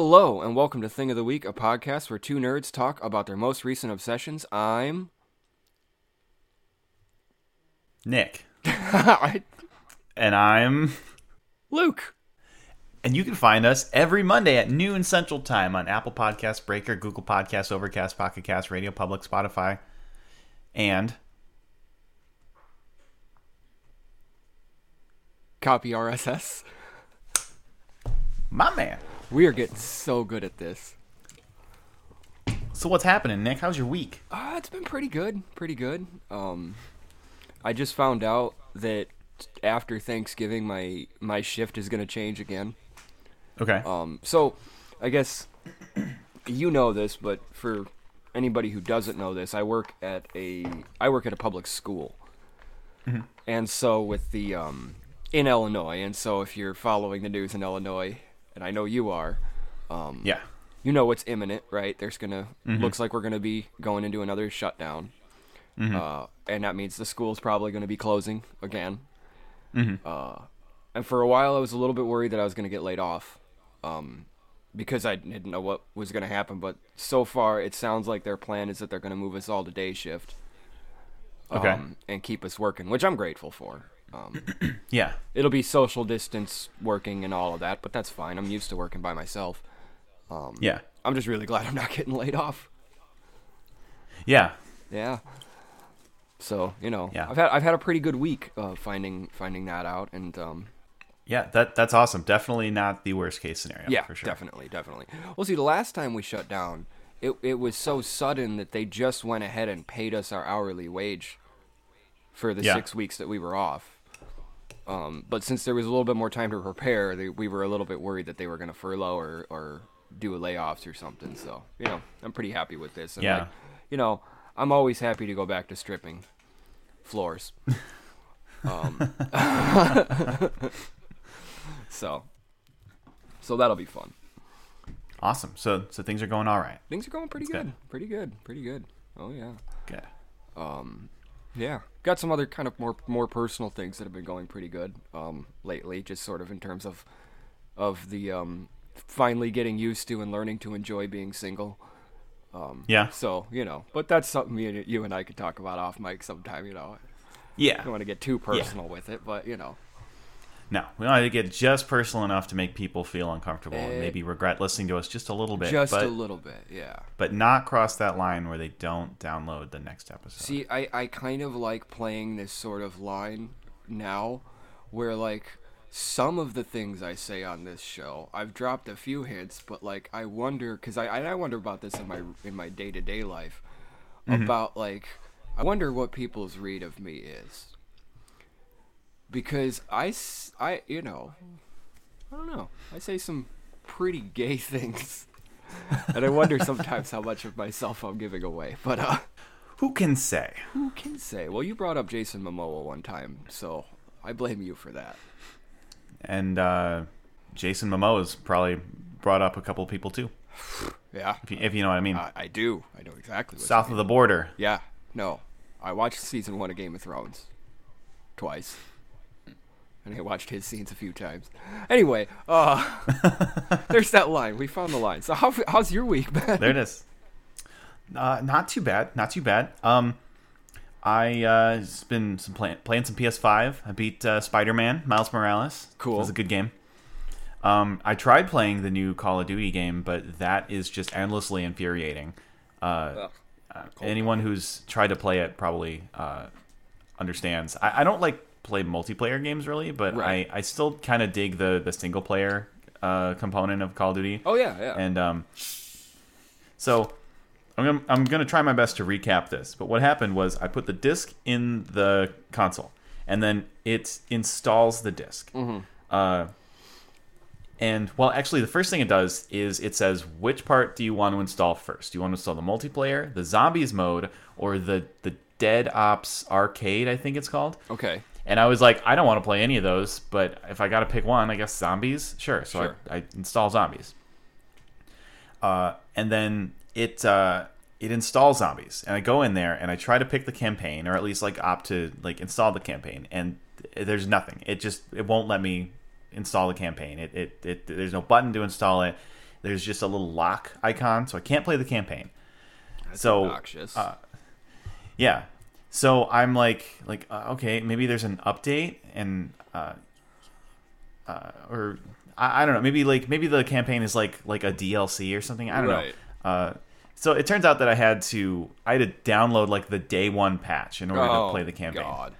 Hello, and welcome to Thing of the Week, a podcast where two nerds talk about their most recent obsessions. I'm. Nick. I- And I'm. Luke. And you can find us every Monday at noon Central Time on Apple Podcasts, Breaker, Google Podcasts, Overcast, Pocket Cast, Radio Public, Spotify, and Copy RSS. my man. We are getting so good at this. So what's happening, Nick? How's your week? Uh, it's been pretty good. Pretty good. Um, I just found out that after Thanksgiving, my my shift is going to change again. Okay. Um, so, I guess you know this, but for anybody who doesn't know this, I work at a I work at a public school, and so with the um, in Illinois, and so if you're following the news in Illinois, and I know you are, um, yeah. you know what's imminent, right? There's gonna looks like we're gonna be going into another shutdown, uh, and that means the school's probably gonna be closing again. Uh, and for a while, I was a little bit worried that I was gonna get laid off, um, because I didn't know what was gonna happen. But so far, it sounds like their plan is that they're gonna move us all to day shift, Okay. um, and keep us working, which I'm grateful for. Um, Yeah. it'll be social distance working and all of that, but that's fine. I'm used to working by myself. Yeah. I'm just really glad I'm not getting laid off. Yeah. Yeah. So you know, Yeah. I've had I've had a pretty good week uh, finding finding that out, and um, Yeah. That that's awesome. Definitely not the worst case scenario. yeah, for sure. definitely, definitely. Well, see, the last time we shut down, it it was so sudden that they just went ahead and paid us our hourly wage for the Yeah. six weeks that we were off. Um, but since there was a little bit more time to prepare, they, we were a little bit worried that they were going to furlough or, or do layoffs or something. So you know, I'm pretty happy with this. And Yeah. like, you know, I'm always happy to go back to stripping floors. um, so, so that'll be fun. Awesome. So so things are going all right. Things are going pretty good. good. Pretty good. Pretty good. Oh yeah. Good. Yeah. Got some other kind of more more personal things that have been going pretty good um, lately, just sort of in terms of of the um, finally getting used to and learning to enjoy being single. Yeah. So you know, but that's something me and you and I could talk about off mic sometime. You know, I Yeah. don't want to get too personal with it, but you know, No, we want to get just personal enough to make people feel uncomfortable and Eh. maybe regret listening to us just a little bit. just but, a little bit, yeah. but not cross that line where they don't download the next episode. See, I, I kind of like playing this sort of line now where, like, some of the things I say on this show, I've dropped a few hints, but, like, I wonder, because I, I wonder about this in my in my day to day life, about, like, I wonder what people's read of me is. Because I, I, you know, I don't know. I say some pretty gay things. and I wonder sometimes how much of myself I'm giving away. But, uh,. Who can say? Who can say? Well, you brought up Jason Momoa one time, so I blame you for that. And uh, Jason Momoa's probably brought up a couple people too, Yeah, if you, if you know what I mean. I, I do. I know exactly. What South of mean. the border. Yeah, no, I watched season one of Game of Thrones twice, and I watched his scenes a few times. Anyway, uh, there's that line. We found the line. So how, how's your week, man? There it is. Uh, not too bad. Not too bad. Um, I uh, been some play- playing some PS5. I beat uh, Spider Man Miles Morales. Cool. It was a good game. Um, I tried playing the new Call of Duty game, but that is just endlessly infuriating. Uh, uh, anyone who's tried to play it probably uh, understands. I, I don't like play multiplayer games really, but Right. I, I still kind of dig the the single player uh, component of Call of Duty. Oh yeah, yeah. And um, so I'm gonna, I'm gonna try my best to recap this. But what happened was I put the disc in the console, and then it installs the disk Uh, and well, actually, the first thing it does is it says which part do you want to install first? Do you want to install the multiplayer, the zombies mode, or the the Dead Ops Arcade? I think it's called. okay. And I was like, I don't want to play any of those, but if I got to pick one, I guess zombies. Sure. So Sure. I, I install zombies. Uh, and then it uh, it installs zombies, and I go in there and I try to pick the campaign, or at least like opt to like install the campaign, and th- there's nothing. It just it won't let me install the campaign. It it, it there's no button to install it. there's just a little lock icon, so I can't play the campaign. so Obnoxious. uh, yeah, so I'm like like uh, okay, maybe there's an update and uh, uh, or I, I don't know, maybe like maybe the campaign is like like a DLC or something. I don't Right. know. Uh, so it turns out that I had to I had to download like the day one patch in order oh, to play the campaign. God.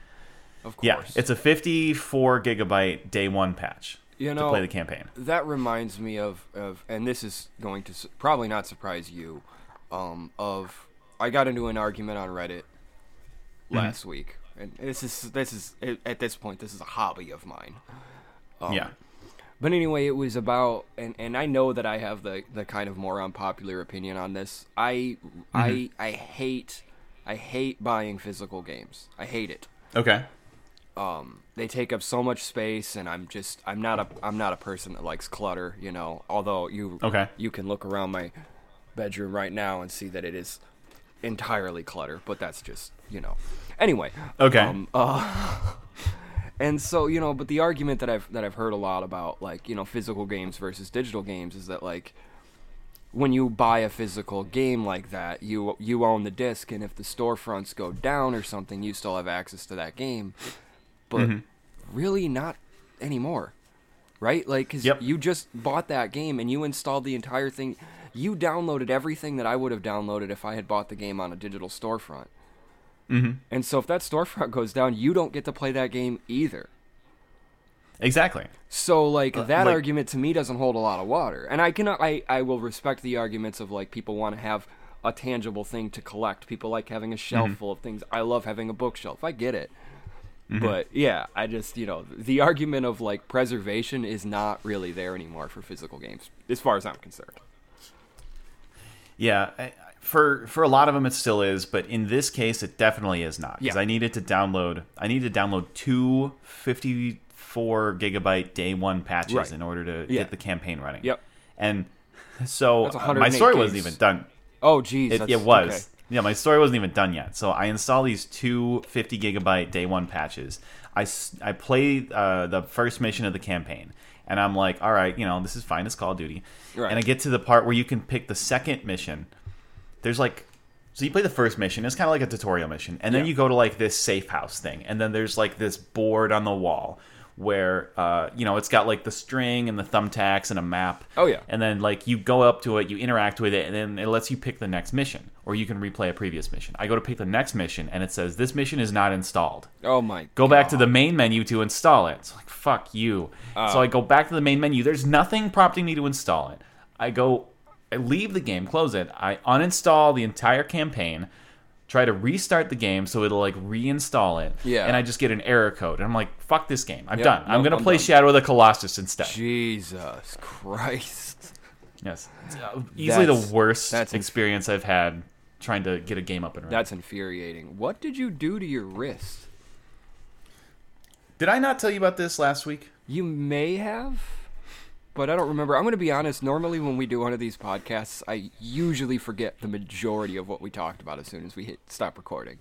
Of course. Yeah, it's a 54 gigabyte day one patch You to know, play the campaign. that reminds me of, of and this is going to probably not surprise you um, of i got into an argument on reddit Mm-hmm. last week. And this is this is at this point this is a hobby of mine. Um, yeah, but anyway it was about and, and i know that i have the, the kind of more unpopular opinion on this. I i Mm-hmm. i hate i hate buying physical games. I hate it. Okay, um, they take up so much space and i'm just i'm not a i'm not a person that likes clutter you know although you Okay. you can look around my bedroom right now and see that it is entirely clutter but that's just you know anyway Okay. um, uh, and so you know but the argument that i've that i've heard a lot about like you know physical games versus digital games is that like when you buy a physical game like that, you you own the disc, and if the storefronts go down or something, you still have access to that game. But Mm-hmm. really, not anymore, right? Like, cause Yep. you just bought that game and you installed the entire thing. You downloaded everything that I would have downloaded if I had bought the game on a digital storefront. mm-hmm. And so, if that storefront goes down, you don't get to play that game either. exactly. So like uh, that like- argument to me doesn't hold a lot of water. And I cannot I I will respect the arguments of like people want to have a tangible thing to collect. People like having a shelf mm-hmm. full of things. I love having a bookshelf. I get it. Mm-hmm. But yeah, I just, you know, the argument of like preservation is not really there anymore for physical games as far as I'm concerned. Yeah, I- for for a lot of them it still is, but in this case it definitely is not because Yeah. I needed to download I needed to download two 54 gigabyte day one patches Right. in order to Yeah. get the campaign running. Yep. And so uh, my 108 story wasn't even done. Oh geez, It, it was. okay. Yeah, my story wasn't even done yet. So I install these two 50 gigabyte day one patches. I, I play uh, the first mission of the campaign. And I'm like, all right, you know, this is fine. It's Call of Duty. Right. And I get to the part where you can pick the second mission. There's like, so you play the first mission. It's kind of like a tutorial mission. And then Yeah. you go to like this safe house thing. And then there's like this board on the wall where, uh, you know, it's got like the string and the thumbtacks and a map. Oh, yeah. And then like you go up to it, you interact with it, and then it lets you pick the next mission, or you can replay a previous mission. I go to pick the next mission, and it says this mission is not installed. Oh my Go back to the main menu to install it. It's like fuck you. so I go back to the main menu. There's nothing prompting me to install it. I go, I leave the game, close it. I uninstall the entire campaign. Try to restart the game so it'll like reinstall it. Yeah. And I just get an error code. And I'm like, fuck this game. I'm Yeah, done. I'm gonna play done. Shadow of the Colossus instead. Jesus Christ. Yes. Uh, easily the worst that's experience I've had trying to get a game up and running. That's infuriating. What did you do to your wrist? Did I not tell you about this last week? You may have, but I don't remember. I'm going to be honest. Normally, when we do one of these podcasts, I usually forget the majority of what we talked about as soon as we hit stop recording.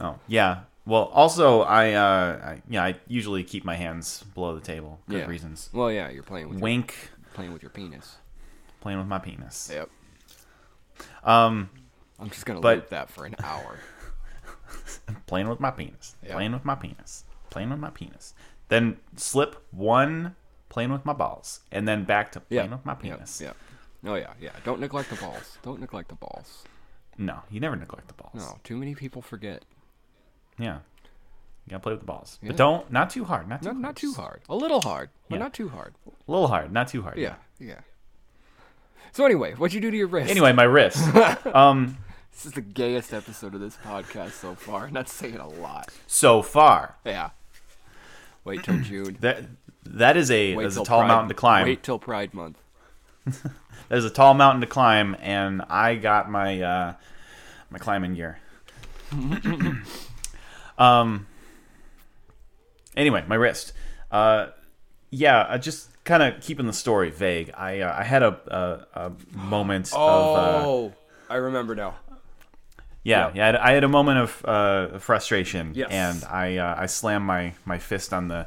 Oh, yeah. Well, also I uh I, yeah, I usually keep my hands below the table. Good Yeah. reasons. Well, yeah, you're playing with your, Wink, playing with your penis. playing with my penis. Yep. Um, I'm just gonna But- loop that for an hour. playing with my penis. Yeah. Playing with my penis. Playing with my penis. Then slip one playing with my balls, and then back to Yeah. playing with my penis. Yeah. yeah. Oh yeah, yeah. Don't neglect the balls. Don't neglect the balls. No, you never neglect the balls. No, too many people forget. Yeah. You gotta play with the balls, Yeah. but don't not too hard. Not too Not hard. not too hard. A little hard, but Yeah. not too hard. A little hard, not too hard. Yeah, yeah. So anyway, what'd you do to your wrist? Anyway, my wrist. um, this is the gayest episode of this podcast so far, and that's saying a lot. so far, Yeah. Wait till June. that that is a Wait that's a tall Pride- mountain to climb. Wait till Pride Month. That is a tall mountain to climb, and I got my uh, my climbing gear. um. Anyway, my wrist. Uh, yeah, I just kind of keeping the story vague. I uh, I had a a, a moment of uh, Oh, I remember now. yeah yeah. yeah. I had, I had a moment of uh, frustration, Yes. and I uh, I slammed my my fist on the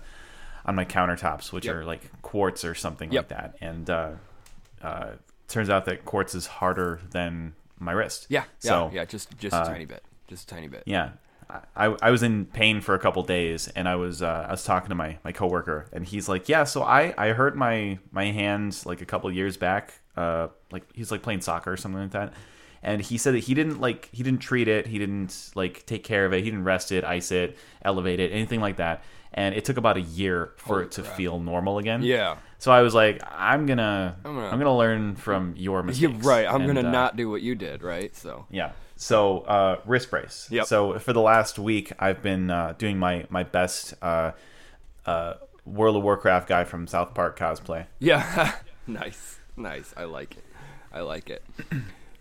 on my countertops, which Yep. are like quartz or something Yep. like that, and uh, uh, turns out that quartz is harder than my wrist. Yeah, yeah, So yeah. Just just a tiny bit, just a tiny bit. yeah, I, I was in pain for a couple days, and I was uh, I was talking to my my coworker, and he's like, yeah, so I I hurt my my hand like a couple years back, uh, like he's like playing soccer or something like that. And he said that he didn't like he didn't treat it, he didn't like take care of it, he didn't rest it, ice it, elevate it, anything like that. And it took about a year for Holy it to crap. feel normal again. Yeah. So I was like, I'm gonna, I'm gonna- gonna, learn from your mistakes. You're right. I'm And, gonna uh, not do what you did, right? So Yeah. So uh, wrist brace. Yep. So for the last week, I've been uh, doing my my best uh, uh, World of Warcraft guy from South Park cosplay. yeah, nice, nice. I like it. I like it.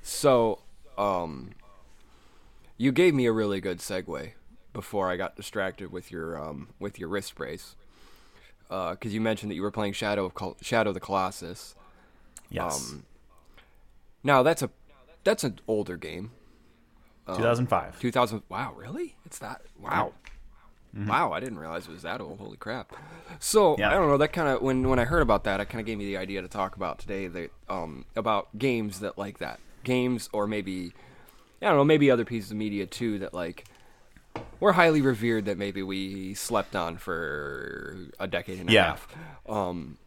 So, um, you gave me a really good segue before I got distracted with your um with your wrist brace. Because you mentioned that you were playing Shadow of Col- Shadow of the Colossus. Yes. Um, Now that's a that's an older game. 2005. 2000. Wow, really? It's that? Wow. Mm-hmm. Wow, I didn't realize it was that old. Holy crap! So Yeah. I don't know. That kind of when when I heard about that, it kind of gave me the idea to talk about today. That um about games that like that games or maybe I don't know maybe other pieces of media too that like we're highly revered that maybe we slept on for a decade and a Yeah. half. Um,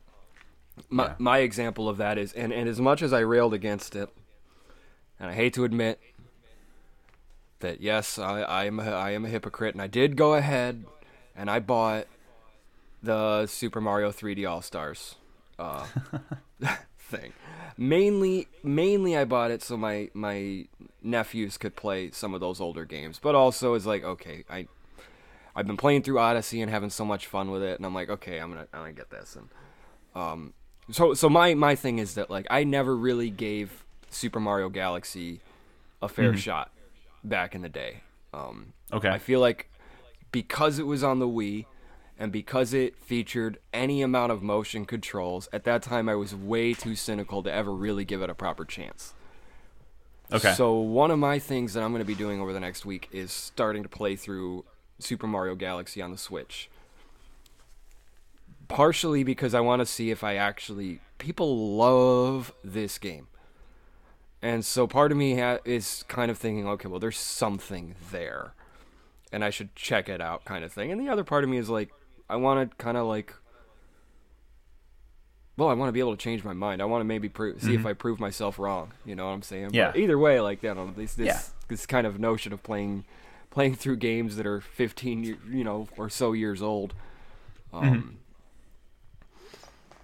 my Yeah. my example of that is and and as much as I railed against it, and I hate to admit that yes, I, I am a, I am a hypocrite, and I did go ahead and I bought the Super Mario 3D All Stars uh, thing. Mainly, mainly I bought it so my my nephews could play some of those older games, but also it's like okay, I I've been playing through Odyssey and having so much fun with it, and I'm like okay, I'm gonna I'm gonna get this, and um, so so my my thing is that like I never really gave Super Mario Galaxy a fair shot back in the day. Um, Okay. I feel like because it was on the Wii and because it featured any amount of motion controls, at that time I was way too cynical to ever really give it a proper chance. Okay. So one of my things that I'm going to be doing over the next week is starting to play through Super Mario Galaxy on the Switch. Partially because I want to see if I actually people love this game. And so part of me ha- is kind of thinking, okay, well there's something there and I should check it out kind of thing. And the other part of me is like I want to kind of like well, I want to be able to change my mind. I want to maybe prove, see if I prove myself wrong. You know what I'm saying? Mm-hmm. Yeah. But either way, like you know, this this Yeah. this kind of notion of playing playing through games that are 15, year- you know, or so years old. Um, Mm-hmm.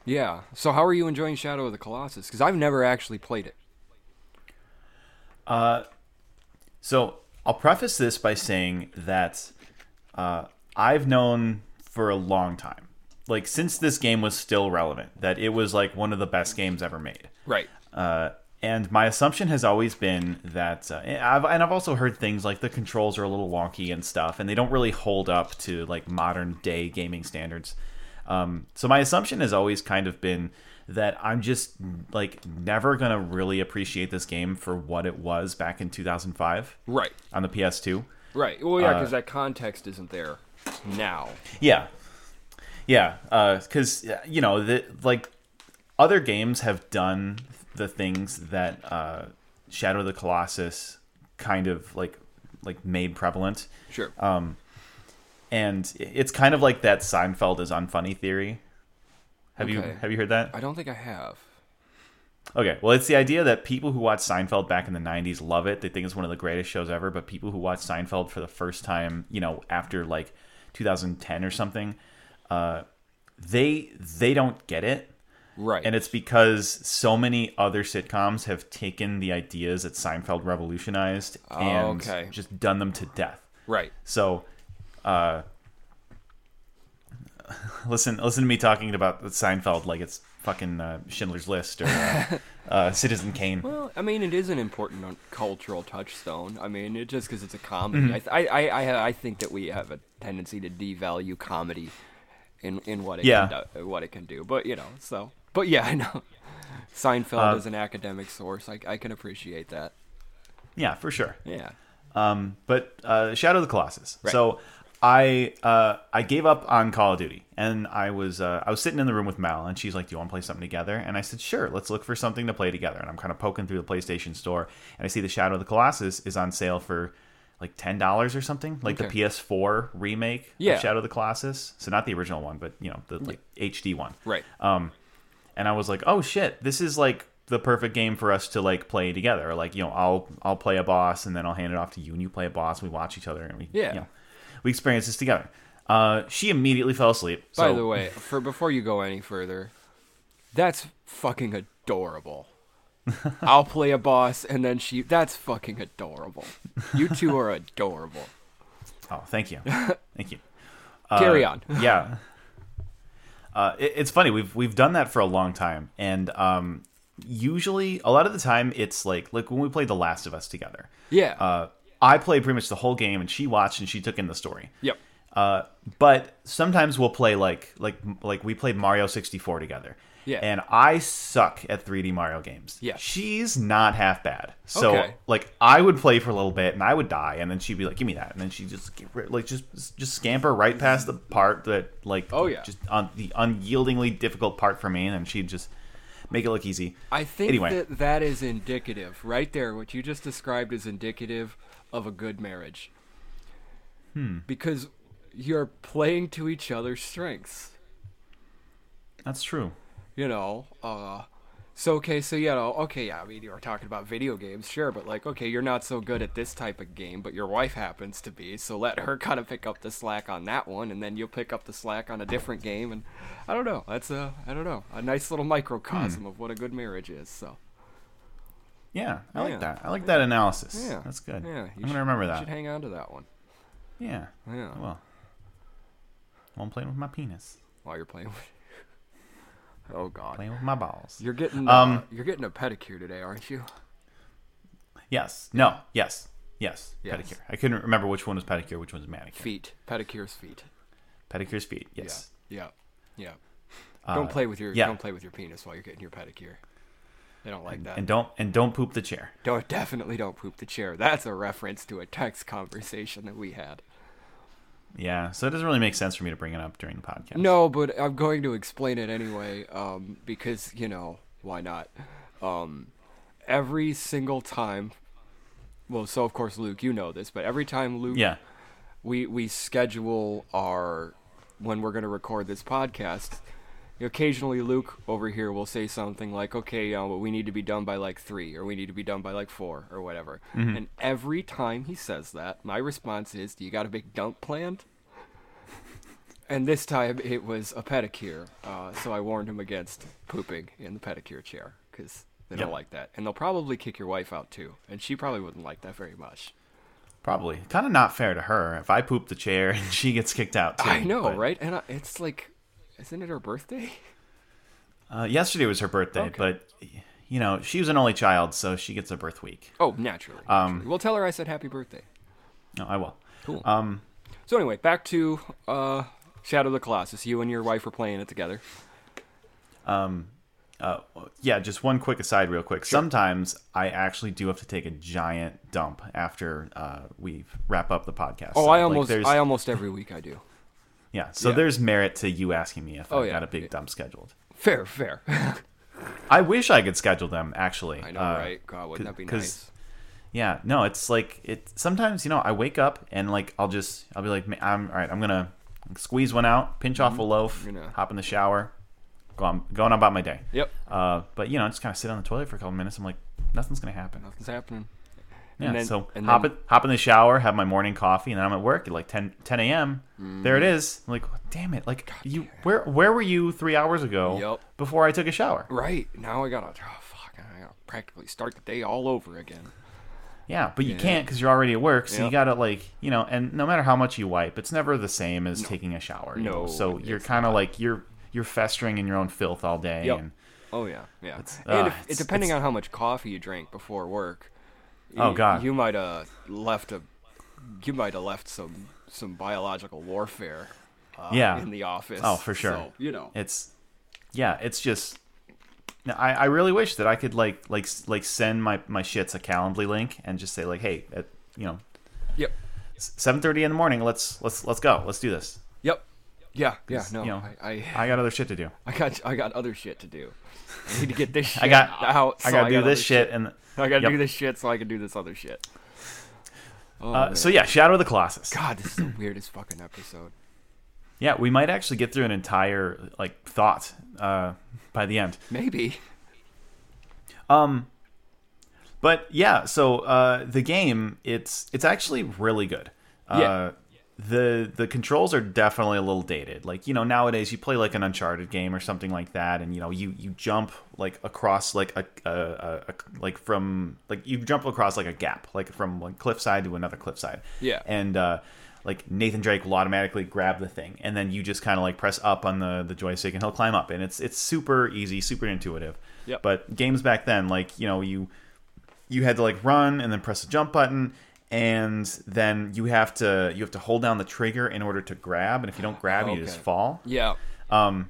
Yeah. So how are you enjoying Shadow of the Colossus? Because I've never actually played it. Uh, so I'll preface this by saying that uh, I've known for a long time, like since this game was still relevant, that it was like one of the best games ever made. Right. Uh, and my assumption has always been that, uh, and I've, and I've also heard things like the controls are a little wonky and stuff, and they don't really hold up to like modern day gaming standards. Um, so my assumption has always kind of been that I'm just like never gonna really appreciate this game for what it was back in 2005 Right. on the PS2. Right. Well, yeah, Uh, because that context isn't there now. Yeah, yeah, because you know, the, like other games have done the things that uh, Shadow of the Colossus kind of like like made prevalent, Sure. Um, and it's kind of like that Seinfeld is unfunny theory. Have you have you heard that? I don't think I have. Okay, well, it's the idea that people who watch Seinfeld back in the '90s love it. They think it's one of the greatest shows ever. But people who watch Seinfeld for the first time, you know, after like 2010 or something, uh, they they don't get it, Right. and it's because so many other sitcoms have taken the ideas that Seinfeld revolutionized and okay. just done them to death. right. So, uh, listen, listen to me talking about Seinfeld like it's fucking uh, Schindler's List or uh, uh, Citizen Kane. Well, I mean, it is an important uh, cultural touchstone. I mean, it just because it's a comedy. I, th- I, I, I, I think that we have a tendency to devalue comedy in in what it Yeah. can do, what it can do. But you know, so. But yeah, I know. Seinfeld is an academic source. I, I can appreciate that. Yeah, for sure. Yeah. Um, but uh, Shadow of the Colossus. Right. So I uh, I gave up on Call of Duty, and I was uh, I was sitting in the room with Mel, and she's like, "Do you want to play something together?" And I said, "Sure, let's look for something to play together." And I'm kind of poking through the PlayStation Store, and I see the Shadow of the Colossus is on sale for like ten dollars or something, like Okay. the PS4 remake Yeah. of Shadow of the Colossus. So not the original one, but you know the like HD one. Right. Um, and I was like, "Oh shit, this is like." the perfect game for us to like play together like you know i'll i'll play a boss and then i'll hand it off to you and you play a boss we watch each other and we Yeah. you know, we experience this together uh she immediately fell asleep By the way, for before you go any further, that's fucking adorable. I'll play a boss and then she that's fucking adorable. You two are adorable. oh thank you thank you Carry Uh, on. yeah uh, it, it's funny we've we've done that for a long time and um usually a lot of the time it's like like when we played the last of us together Yeah. uh i played pretty much the whole game and she watched and she took in the story yep. Uh, but sometimes we'll play like like like we played Mario 64 together. Yeah. And I suck at 3D Mario games. Yeah. She's not half bad. So Okay. like I would play for a little bit and I would die and then she'd be like, "Give me that," and then she just like just just scamper right past the part that like Oh, yeah. just on the unyieldingly difficult part for me and then she'd just make it look easy. I think Anyway. that that is indicative right there. What you just described is indicative of a good marriage. Hmm. Because you're playing to each other's strengths. That's true. You know, uh, so okay, so you know, okay, yeah, I mean, you were talking about video games, sure, but like, okay, you're not so good at this type of game, but your wife happens to be, so let her kind of pick up the slack on that one, and then you'll pick up the slack on a different game, and I don't know, that's a, I don't know, a nice little microcosm Hmm. of what a good marriage is. So Yeah, I Yeah. like that. I like that analysis. yeah, That's good. Yeah, I'm you gonna remember you that. Should hang on to that one. Yeah. Yeah, Well, well, I'm playing with my penis. while you're playing with. Oh God, Playing with my balls. you're getting, Um, uh, you're getting a pedicure today, aren't you? Yes. No. Yes. Yes. Yes. Pedicure. I couldn't remember which one was pedicure, which one was manicure. Feet, pedicure's feet. Pedicure's feet. Yes. Yeah, yeah, yeah. Uh, Don't play with your yeah. don't play with your penis while you're getting your pedicure. They don't like that. And don't and don't poop the chair. don't definitely don't poop the chair. That's a reference to a text conversation that we had. Yeah. So it doesn't really make sense for me to bring it up during the podcast. No, but I'm going to explain it anyway, um, because you know why not? Um, every single time. Well, so of course, Luke, you know this, but every time Luke Yeah. we we schedule our when we're going to record this podcast occasionally luke over here will say something like okay uh, we need to be done by like three or we need to be done by like four or whatever and every time he says that my response is do you got a big dump planned and this time it was a pedicure uh, so i warned him against pooping in the pedicure chair because they don't like that and they'll probably kick your wife out too and she probably wouldn't like that very much Probably. Kind of not fair to her if I poop the chair and she gets kicked out too. I know, but, right? And I, it's like, isn't it her birthday? Uh, yesterday was her birthday, Okay. but you know she was an only child, so she gets a birth week. Oh, naturally. Um, naturally. We'll tell her I said happy birthday. No, I will. Cool. Um. So anyway, back to uh, Shadow of the Colossus. You and your wife were playing it together. Um. Uh, yeah, just one quick aside, real quick. Sometimes I actually do have to take a giant dump after uh, we wrap up the podcast. Oh, So, I almost, there's- I almost every week I do. Yeah. So yeah. there's merit to you asking me if Oh, I yeah. got a big dump scheduled. Fair, fair. I wish I could schedule them. Actually, I know, Uh, right? God, wouldn't that be nice? Yeah, no, it's like it. Sometimes you know, I wake up and like I'll just I'll be like, I'm all right. I'm gonna squeeze one out, pinch off a loaf, Mm-hmm. Hop in the shower, go on going on about my day. Yep, Uh, but you know, I just kind of sit on the toilet for a couple minutes. I'm like, nothing's gonna happen. nothing's happening. Yeah, And then- so and hop then- it, hop in the shower, have my morning coffee, and then I'm at work at like 10, 10 a.m. There it is. I'm like, damn it! Like you, where where were you three hours ago Yep. before I took a shower? Right now, I gotta, oh, fuck, I gotta practically start the day all over again. Yeah, but you Yeah. can't because you're already at work. So you gotta like you know, and no matter how much you wipe, it's never the same as taking a shower. you know? No, so you're kind of like you're you're festering in your own filth all day. Yep. And Oh yeah, yeah. It's- and uh, if, it's- depending on how much coffee you drank before work. Oh, God. You might have left a, you might have left some some biological warfare. Uh, Yeah. In the office. Oh, for sure. So, you know. it's yeah, it's just. I, I really wish that I could like like like send my my shits a Calendly link and just say like, hey, uh, you know, Yep. seven thirty in the morning. Let's let's let's go. Let's do this. Yeah. Yeah. No. you know, I, I I got other shit to do. I got I got other shit to do. I need to get this shit I got out. I so gotta do got this other shit, and I gotta Yep. do this shit so I can do this other shit. Oh, uh, so yeah, Shadow of the Colossus. God, this is the weirdest fucking episode. Yeah, we might actually get through an entire like thought uh, by the end. Maybe. Um, but yeah, so uh, the game it's it's actually really good. Uh, Yeah. The the controls are definitely a little dated. Like you know nowadays you play like an Uncharted game or something like that, and you know you you jump like across like a, a, a, a like from like you jump across like a gap like from one cliffside to another cliffside. Yeah. And uh, like Nathan Drake will automatically grab the thing, and then you just kind of like press up on the the joystick, and he'll climb up, and it's it's super easy, super intuitive. Yep. But games back then, like you know, you you had to like run and then press the jump button, and then you have to you have to hold down the trigger in order to grab, and if you don't grab, you just fall. Yeah. Um,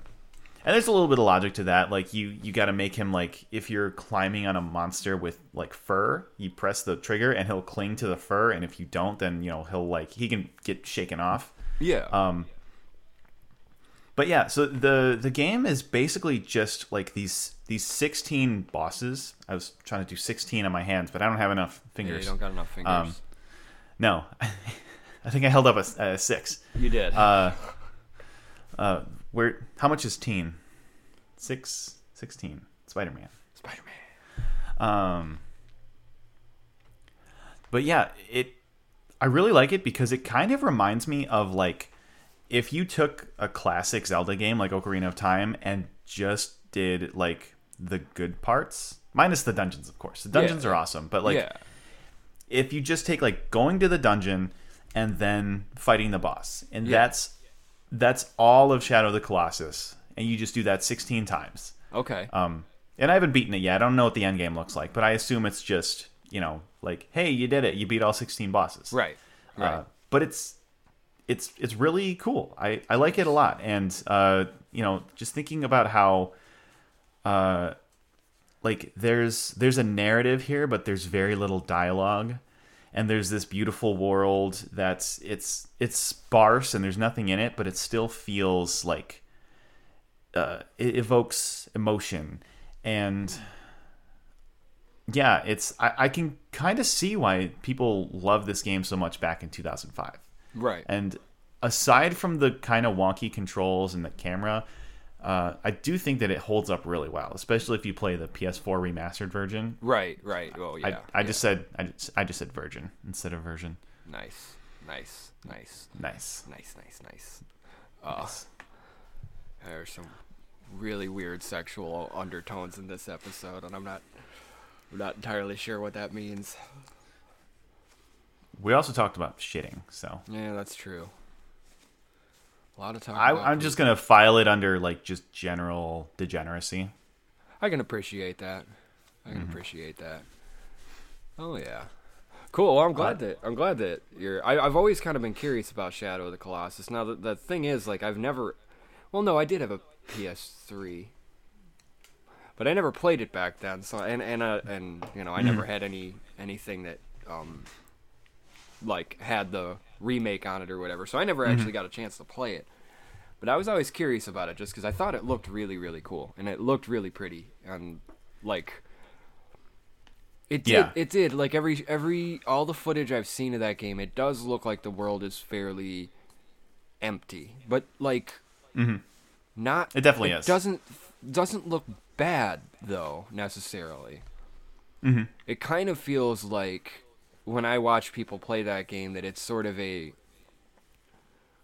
and there's a little bit of logic to that. Like you, you got to make him like if you're climbing on a monster with like fur, you press the trigger and he'll cling to the fur, and if you don't, then you know he'll like he can get shaken off. Yeah. Um, but yeah, so the the game is basically just like these these 16 bosses. I was trying to do 16 on my hands, but I don't have enough yeah, fingers. you don't got enough fingers. Um, no, I think I held up a, a six. you did. Uh, uh, where? How much is teen? Six, 16. Spider-Man. Spider Man. Um, but yeah, it. I really like it because it kind of reminds me of like if you took a classic Zelda game like Ocarina of Time and just did like the good parts, minus the dungeons, of course. The dungeons Yeah. are awesome, but like yeah. if you just take like going to the dungeon and then fighting the boss, and Yeah. that's that's all of Shadow of the Colossus, and you just do that 16 times. Okay. Um, and I haven't beaten it yet. I don't know what the end game looks like, but I assume it's just you know like, hey, you did it. You beat all 16 bosses. right. Right. Uh, but it's it's it's really cool. I I like it a lot, and uh, you know, just thinking about how, uh, like there's there's a narrative here, but there's very little dialogue, and there's this beautiful world that's it's it's sparse and there's nothing in it, but it still feels like uh, it evokes emotion and yeah, it's I, I can kind of see why people love this game so much back in 2005. right. And aside from the kind of wonky controls and the camera, uh, I do think that it holds up really well, especially if you play the PS4 remastered version. right. Right. Oh yeah. I, I yeah. just said I just, I just said version instead of version. nice. Nice. Nice. Nice. Nice. Nice. Nice. Uh, There's some really weird sexual undertones in this episode, and I'm not. I'm not entirely sure what that means. We also talked about shitting, so Yeah, that's true. A lot of time. I, I'm just gonna file it under like just general degeneracy. I can appreciate that. I Mm-hmm. can appreciate that. Oh yeah, cool. Well, I'm glad that I'm glad that you're. I, I've always kind of been curious about Shadow of the Colossus. Now the the thing is, like, I've never. Well, no, I did have a PS3, but I never played it back then. So and and uh, and you know, I Mm-hmm. never had any anything that um like had the remake on it or whatever. So I never Mm-hmm. actually got a chance to play it. But I was always curious about it just because I thought it looked really, really cool and it looked really pretty and like it did. Yeah. It did. Like every every all the footage I've seen of that game, it does look like the world is fairly empty, but like not. Mm-hmm. It definitely is. Doesn't doesn't look bad though necessarily. Mm-hmm. It kind of feels like when I watch people play that game that it's sort of a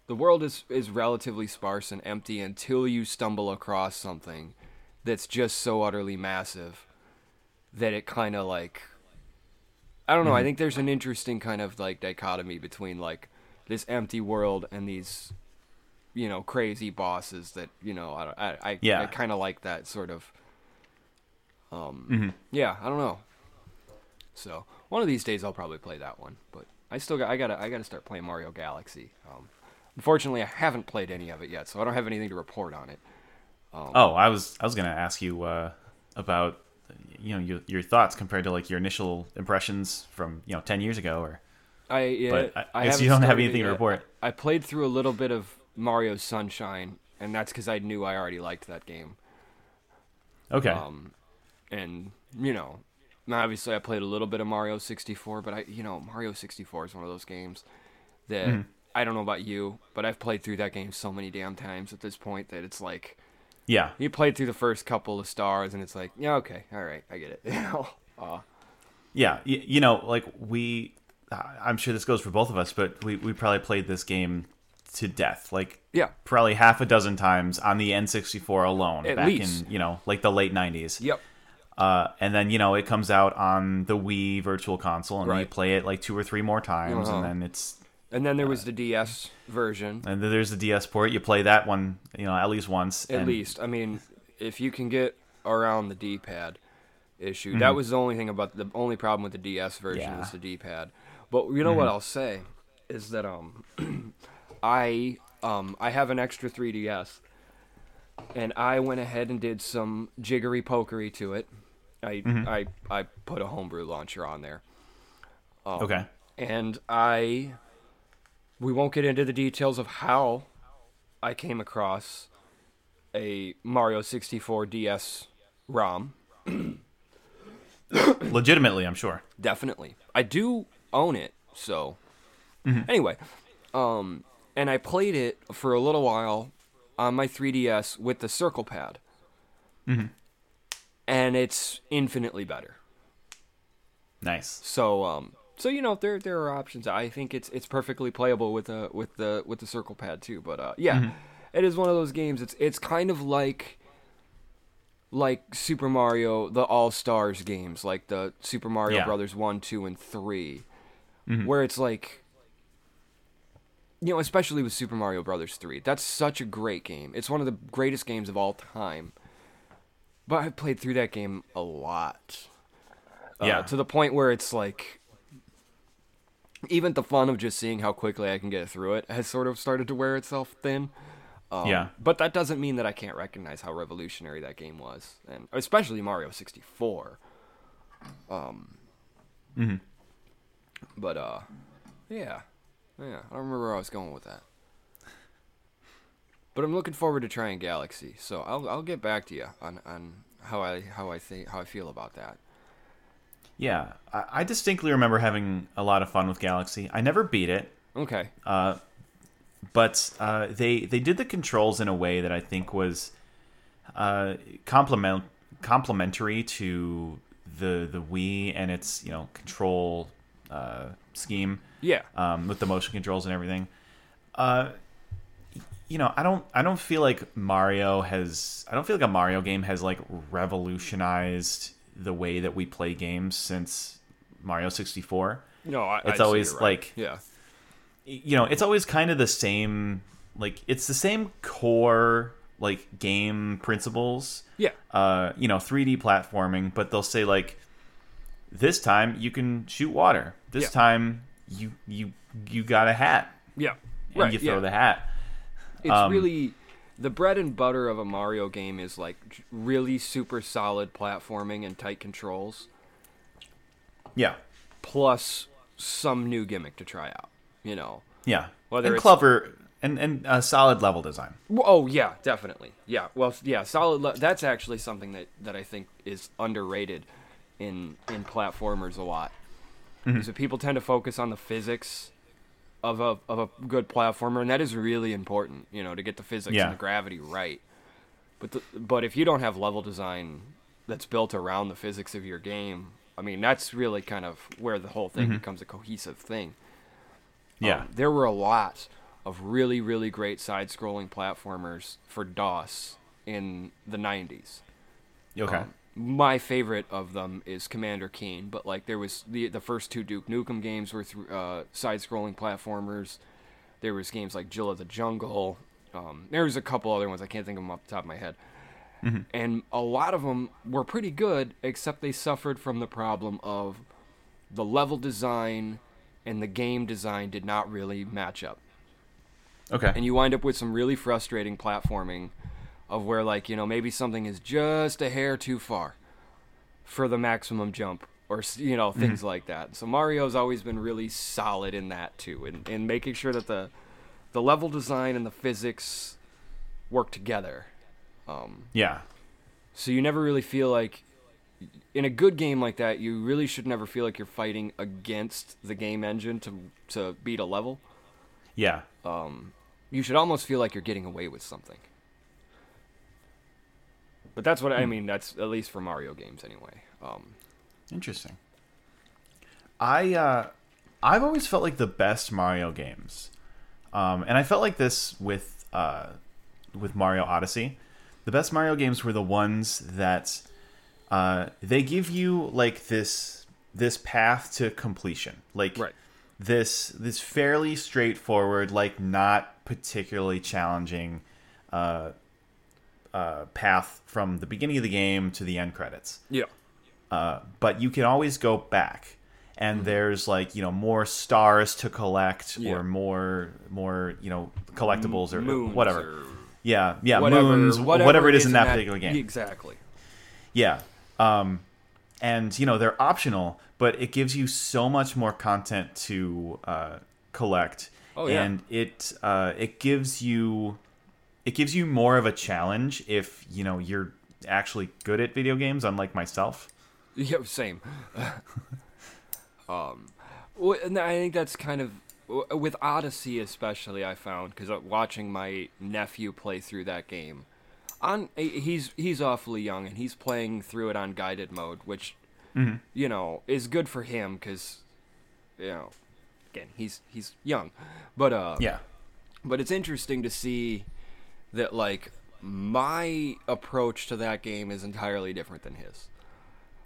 the world is is relatively sparse and empty until you stumble across something that's just so utterly massive that it kind of like I don't know, I think there's an interesting kind of like dichotomy between like this empty world and these you know crazy bosses that you know I I I, Yeah. I kind of like that sort of um Mm-hmm. yeah, I don't know. So one of these days I'll probably play that one, but I still got I gotta I gotta start playing Mario Galaxy. Um, unfortunately, I haven't played any of it yet, so I don't have anything to report on it. Oh, I was I was gonna ask you uh, about you know your, your thoughts compared to like your initial impressions from you know ten years ago or I yeah, But I- I guess you don't have anything to report. I played through a little bit of Mario Sunshine, and that's because I knew I already liked that game. Okay. Um, and you know, obviously I played a little bit of Mario 64, but I, you know, Mario 64 is one of those games that Mm-hmm. I don't know about you, but I've played through that game so many damn times at this point that it's like yeah. you played through the first couple of stars, and it's like, yeah, okay, all right, I get it. You know, uh, Yeah. You, you know, like we, I'm sure this goes for both of us, but we, we probably played this game to death. Like yeah, probably half a dozen times on the N64 alone At back least. in, you know, like the late 90s. yep, Uh, and then, you know, it comes out on the Wii Virtual Console and you play it like two or three more times. Uh-huh. And then it's, and then there was the DS version. and then there's the DS port. You play that one, you know, at least once. At and- least, I mean, if you can get around the D-pad issue, Mm-hmm. that was the only thing about the only problem with the DS version Yeah. was the D-pad. But you know what I'll say is that um, I um I have an extra 3DS, and I went ahead and did some jiggery pokery to it. I Mm-hmm. I I put a homebrew launcher on there. Um, Okay. and I we won't get into the details of how I came across a Mario 64 DS ROM. Legitimately, I'm sure. Definitely. I do own it, so anyway, um and I played it for a little while on my 3DS with the circle pad. And it's infinitely better. Nice. So um so you know there there are options. I think it's it's perfectly playable with the with the with the circle pad too. But uh yeah, it is one of those games. It's it's kind of like like Super Mario the All Stars games, like the Super Mario Yeah. Brothers 1, 2 and 3. Where it's like you know, especially with Super Mario Brothers 3. That's such a great game. It's one of the greatest games of all time. But I've played through that game a lot. Uh, Yeah. To the point where it's like, even the fun of just seeing how quickly I can get through it has sort of started to wear itself thin. Um, Yeah. But that doesn't mean that I can't recognize how revolutionary that game was, and especially Mario 64. Um. Mm-hmm. But uh, yeah, yeah. I don't remember where I was going with that. But I'm looking forward to trying Galaxy, so I'll I'll get back to you on on how I how I think how I feel about that. Yeah. I, I distinctly remember having a lot of fun with Galaxy. I never beat it. Okay. Uh, but uh, they they did the controls in a way that I think was uh, complement complementary to the the Wii and its you know control uh, scheme Yeah. um, with the motion controls and everything. Uh, you know, I don't I don't feel like Mario has I don't feel like a Mario game has like revolutionized the way that we play games since Mario 64 No, I, It's I'd always, right. like- yeah. you know, it's always kind of the same. Like it's the same core like game principles. Yeah. Uh, you know, 3D platforming, but they'll say like, this time you can shoot water. This Yeah. time you you you got a hat Yeah. and right. you throw yeah. the hat. It's um, really the bread and butter of a Mario game is like really super solid platforming and tight controls, Yeah, plus some new gimmick to try out. You know. yeah. Whether and clever and and uh, solid level design. Oh yeah, definitely. Yeah. Well, yeah. Solid. Le- that's actually something that that I think is underrated in in platformers a lot. Mm-hmm. That people tend to focus on the physics of a of a good platformer, and that is really important. You know, to get the physics Yeah. and the gravity right. But the, but if you don't have level design that's built around the physics of your game, I mean, that's really kind of where the whole thing becomes a cohesive thing. Mm-hmm. Yeah, Um, there were a lot of really, really great side scrolling platformers for DOS in the 90s. okay. Um, my favorite of them is Commander Keen, but like there was the the first two Duke Nukem games were uh, side scrolling platformers. There was games like Jill of the Jungle. Um, there was a couple other ones I can't think of them off the top of my head. And a lot of them were pretty good, except they suffered from the problem of the level design and the game design did not really match up. okay. And you wind up with some really frustrating platforming of where like, you know, maybe something is just a hair too far for the maximum jump or you know things like that. So Mario's always been really solid in that too, and in, in making sure that the the level design and the physics work together. Um, Yeah. so you never really feel like in a good game like that, you really should never feel like you're fighting against the game engine to to beat a level. Yeah. You should almost feel like you're getting away with something. But that's what I mean. That's at least for Mario games, anyway. Um, Interesting. I uh, I've always felt like the best Mario games, um, and I felt like this with uh, with Mario Odyssey. The best Mario games were the ones that uh, they give you like this this path to completion, like Right. this this fairly straightforward, like not particularly challenging uh, path from the beginning of the game to the end credits yeah. uh, but you can always go back and there's like you know more stars to collect Yeah. or more more you know collectibles or whatever or yeah yeah whatever, moons whatever, it is in that, particular game Exactly. yeah um and you know they're optional but it gives you so much more content to uh, collect Oh, yeah. and it uh, it gives you it gives you more of a challenge if you know you're actually good at video games unlike myself Yeah, same. um, well, and I think that's kind of with Odyssey, especially. I found because watching my nephew play through that game, on he's he's awfully young and he's playing through it on guided mode, which you know is good for him because you know again he's he's young, but uh yeah but it's interesting to see that like my approach to that game is entirely different than his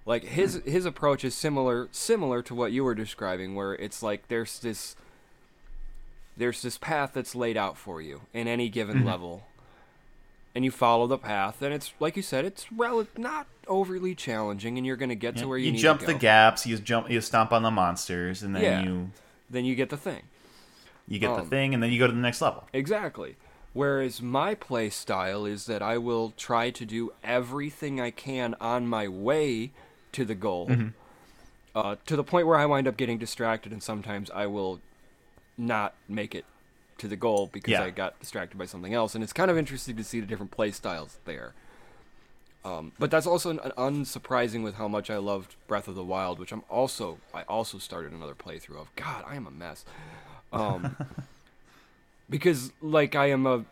like his his approach is similar similar to what you were describing where it's like there's this there's this path that's laid out for you in any given level and you follow the path and it's like you said it's rel- not overly challenging and you're going to get to where you, you need jump to do. You jump the gaps you jump you stomp on the monsters and then Yeah. you then you get the thing you get the Um, thing and then you go to the next level Exactly. Whereas my play style is that I will try to do everything I can on my way to the goal, uh, to the point where I wind up getting distracted, and sometimes I will not make it to the goal because Yeah. I got distracted by something else. And it's kind of interesting to see the different play styles there. Um, but that's also an, an unsurprising with how much I loved Breath of the Wild, which I'm also I also started another playthrough of. God, I am a mess. Um, because like I am a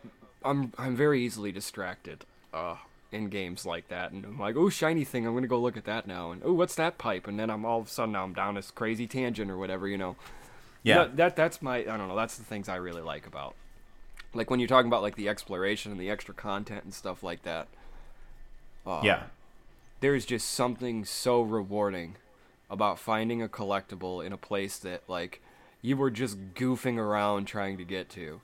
I'm I'm very easily distracted uh in games like that. And I'm like oh shiny thing I'm gonna go look at that now. And oh what's that pipe? And then I'm all of a sudden now I'm down this crazy tangent or whatever you know? Yeah. That, that that's my I don't know that's the things I really like about like when you're talking about like the exploration and the extra content and stuff like that uh, yeah. there's just something so rewarding about finding a collectible in a place that like you were just goofing around trying to get to.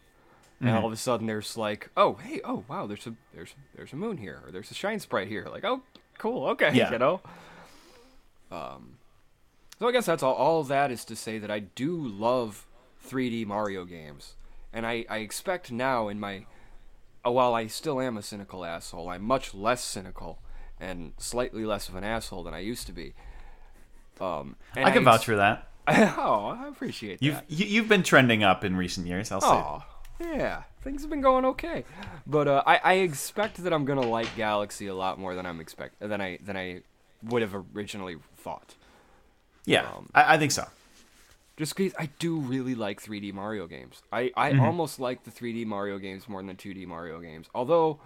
And all of a sudden there's like oh hey oh wow there's a there's there's a moon here or there's a shine sprite here. Like oh cool okay Yeah. you know? Um so i guess that's all all that is to say that i do love 3d mario games. And i i expect now in my uh, while I still am a cynical asshole, I'm much less cynical and slightly less of an asshole than I used to be. Um, and i can ex- vouch for that oh, I appreciate you've that. you, you've been trending up in recent years i'll say Oh, yeah, things have been going okay, but uh, I, I expect that I'm gonna like Galaxy a lot more than I'm expect than I than I would have originally thought. yeah um, I, I think so Just because I do really like 3D Mario games. I, I Mm-hmm. almost like the 3D Mario games more than the 2D Mario games. Although,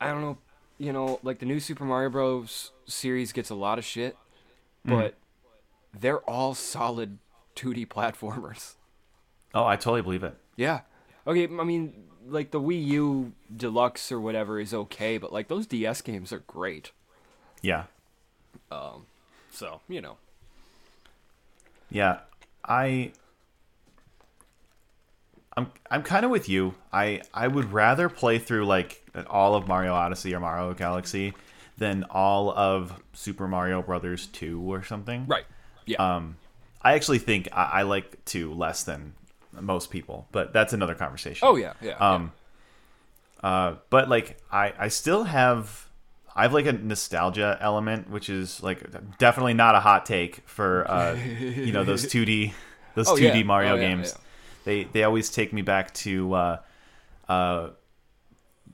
I don't know, you know, like the new Super Mario Bros. series gets a lot of shit, Mm-hmm. but they're all solid 2D platformers. oh i totally believe it Yeah. Okay, I mean, like the Wii U Deluxe or whatever is okay, but like those DS games are great. yeah Um, So, you know. Yeah, I I'm I'm kind of with you. I I would rather play through like all of Mario Odyssey or Mario Galaxy than all of Super Mario Brothers 2 or something. Right. Yeah. Um I actually think I, I like 2 less than most people, but that's another conversation. oh, yeah, yeah. Um uh but like I I still have I have like a nostalgia element, which is like definitely not a hot take for uh, you know those 2D those Oh, 2D yeah. Mario Oh, yeah, games. yeah. They they always take me back to uh, uh,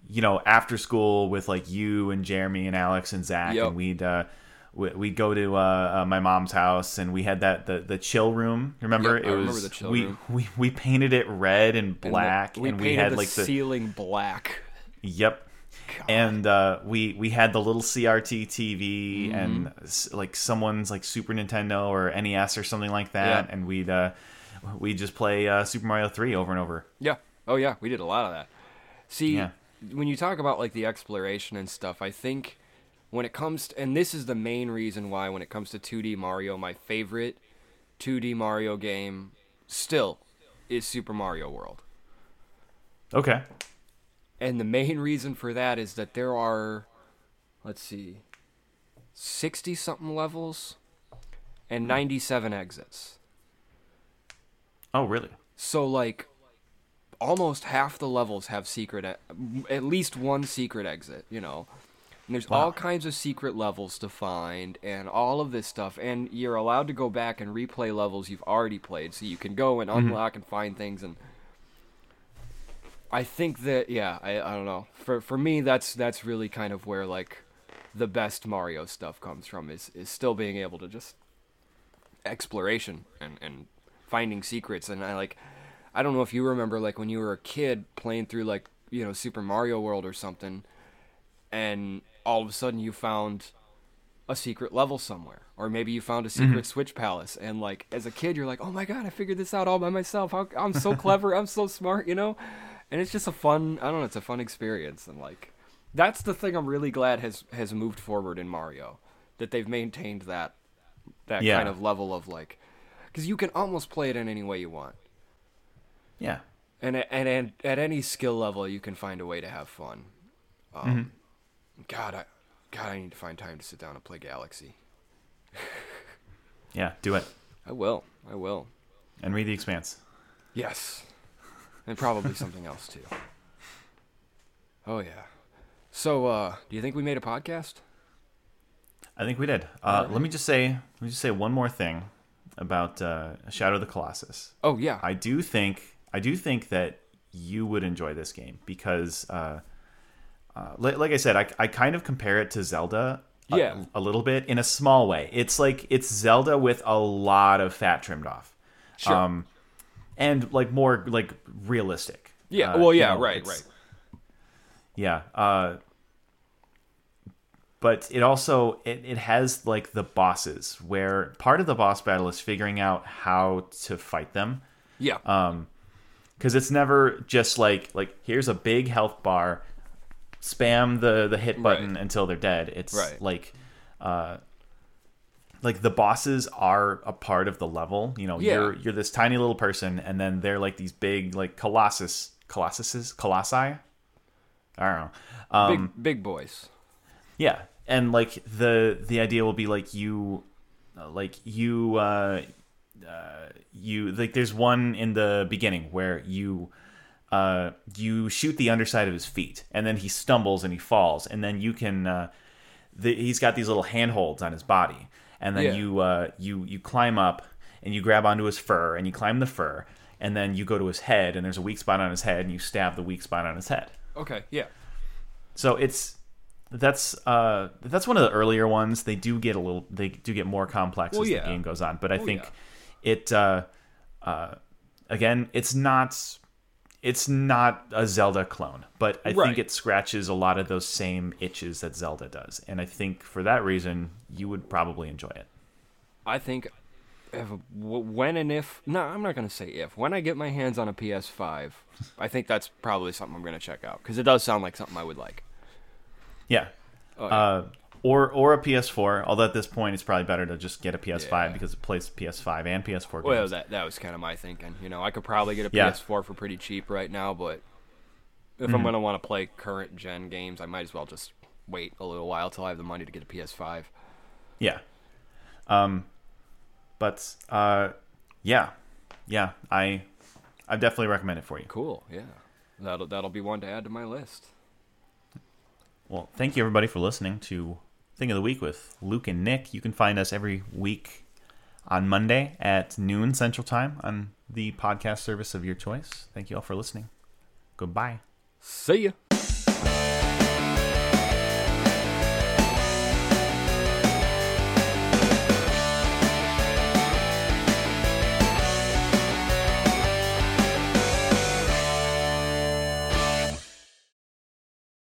you know after school with like you and Jeremy and Alex and Zach, Yep. and we'd uh, we- we'd go to uh, uh, my mom's house and we had that the, the chill room. Remember Yep, I it remember was the chill we, room. we we painted it red and And the- black, we and we had the like the ceiling black. Yep. And uh, we we had the little CRT TV Mm-hmm. and like someone's like Super Nintendo or NES or something like that, Yeah. and we'd uh, we just play uh, Super Mario Three over and over. Yeah. Oh yeah, we did a lot of that. See, Yeah. when you talk about like the exploration and stuff, I think when it comes to, and this is the main reason why when it comes to 2D Mario, my favorite 2D Mario game still is Super Mario World. Okay. And the main reason for that is that there are let's see 60 something levels and 97 exits. Oh, really? So like almost half the levels have secret e- at least one secret exit, you know. And there's all kinds of secret levels to find and all of this stuff and you're allowed to go back and replay levels you've already played so you can go and mm-hmm. unlock and find things and I think that yeah, I, I don't know. For for me that's that's really kind of where like the best Mario stuff comes from is is still being able to just exploration and and finding secrets and I like I don't know if you remember like when you were a kid playing through like you know Super Mario World or something and all of a sudden you found a secret level somewhere. Or maybe you found a secret switch palace. And like as a kid you're like oh my god I figured this out all by myself. How, I'm so clever. I'm so smart you know? And it's just a fun I don't know it's a fun experience. And like that's the thing I'm really glad has has moved forward in Mario that they've maintained that that Yeah. kind of level of like because you can almost play it in any way you want. Yeah. and and, and at any skill level you can find a way to have fun. Um, god I, god i need to find time to sit down and play galaxy Yeah. Do it i will i will and read the Expanse. yes and probably something else too oh yeah so uh do you think we made a podcast I think we did. Uh, Let me just say, let me just say one more thing about uh, Shadow of the Colossus. oh yeah I do think I do think that you would enjoy this game because, uh, uh, li- like I said, I, I kind of compare it to Zelda. A, Yeah. a little bit in a small way. It's like it's Zelda with a lot of fat trimmed off, Sure. um, and like more like realistic. yeah Uh, well you yeah know, right right Yeah. Uh, but it also it, it has like the bosses where part of the boss battle is figuring out how to fight them yeah Uh, because it's never just like like here's a big health bar spam the the hit button Right. until they're dead it's Right. like uh like the bosses are a part of the level you know Yeah. you're you're this tiny little person and then they're like these big like colossus colossuses colossi i don't know um big big boys yeah, and like the the idea will be like you, like you, uh, uh, you like there's one in the beginning where you, uh, you shoot the underside of his feet, and then he stumbles and he falls, and then you can, uh, the, he's got these little handholds on his body, and then Yeah. you, uh, you you climb up and you grab onto his fur and you climb the fur, and then you go to his head, and there's a weak spot on his head, and you stab the weak spot on his head. okay yeah So it's that's uh that's one of the earlier ones. They do get a little they do get more complex Well, as yeah. the game goes on, but I Oh, think yeah. it uh uh again it's not it's not a Zelda clone, but I Right. think it scratches a lot of those same itches that Zelda does. And I think for that reason you would probably enjoy it. I think if, when and if no, I'm not gonna say if. When I get my hands on a PS5, I think that's probably something I'm gonna check out because it does sound like something I would like. Yeah. Oh, yeah. Uh or or a PS4, although at this point it's probably better to just get a PS5 Yeah. because it plays PS5 and PS4 games. well, that that was kind of my thinking. You know, I could probably get a Yeah. PS4 for pretty cheap right now, but if Mm-hmm. I'm gonna want to play current gen games, I might as well just wait a little while till I have the money to get a PS5. Yeah. Um, but uh, yeah, yeah, I I definitely recommend it for you. Cool, yeah. That'll that'll be one to add to my list. Well, thank you everybody for listening to Thing of the Week with Luke and Nick. You can find us every week on Monday at noon Central Time on the podcast service of your choice. Thank you all for listening. Goodbye. See ya.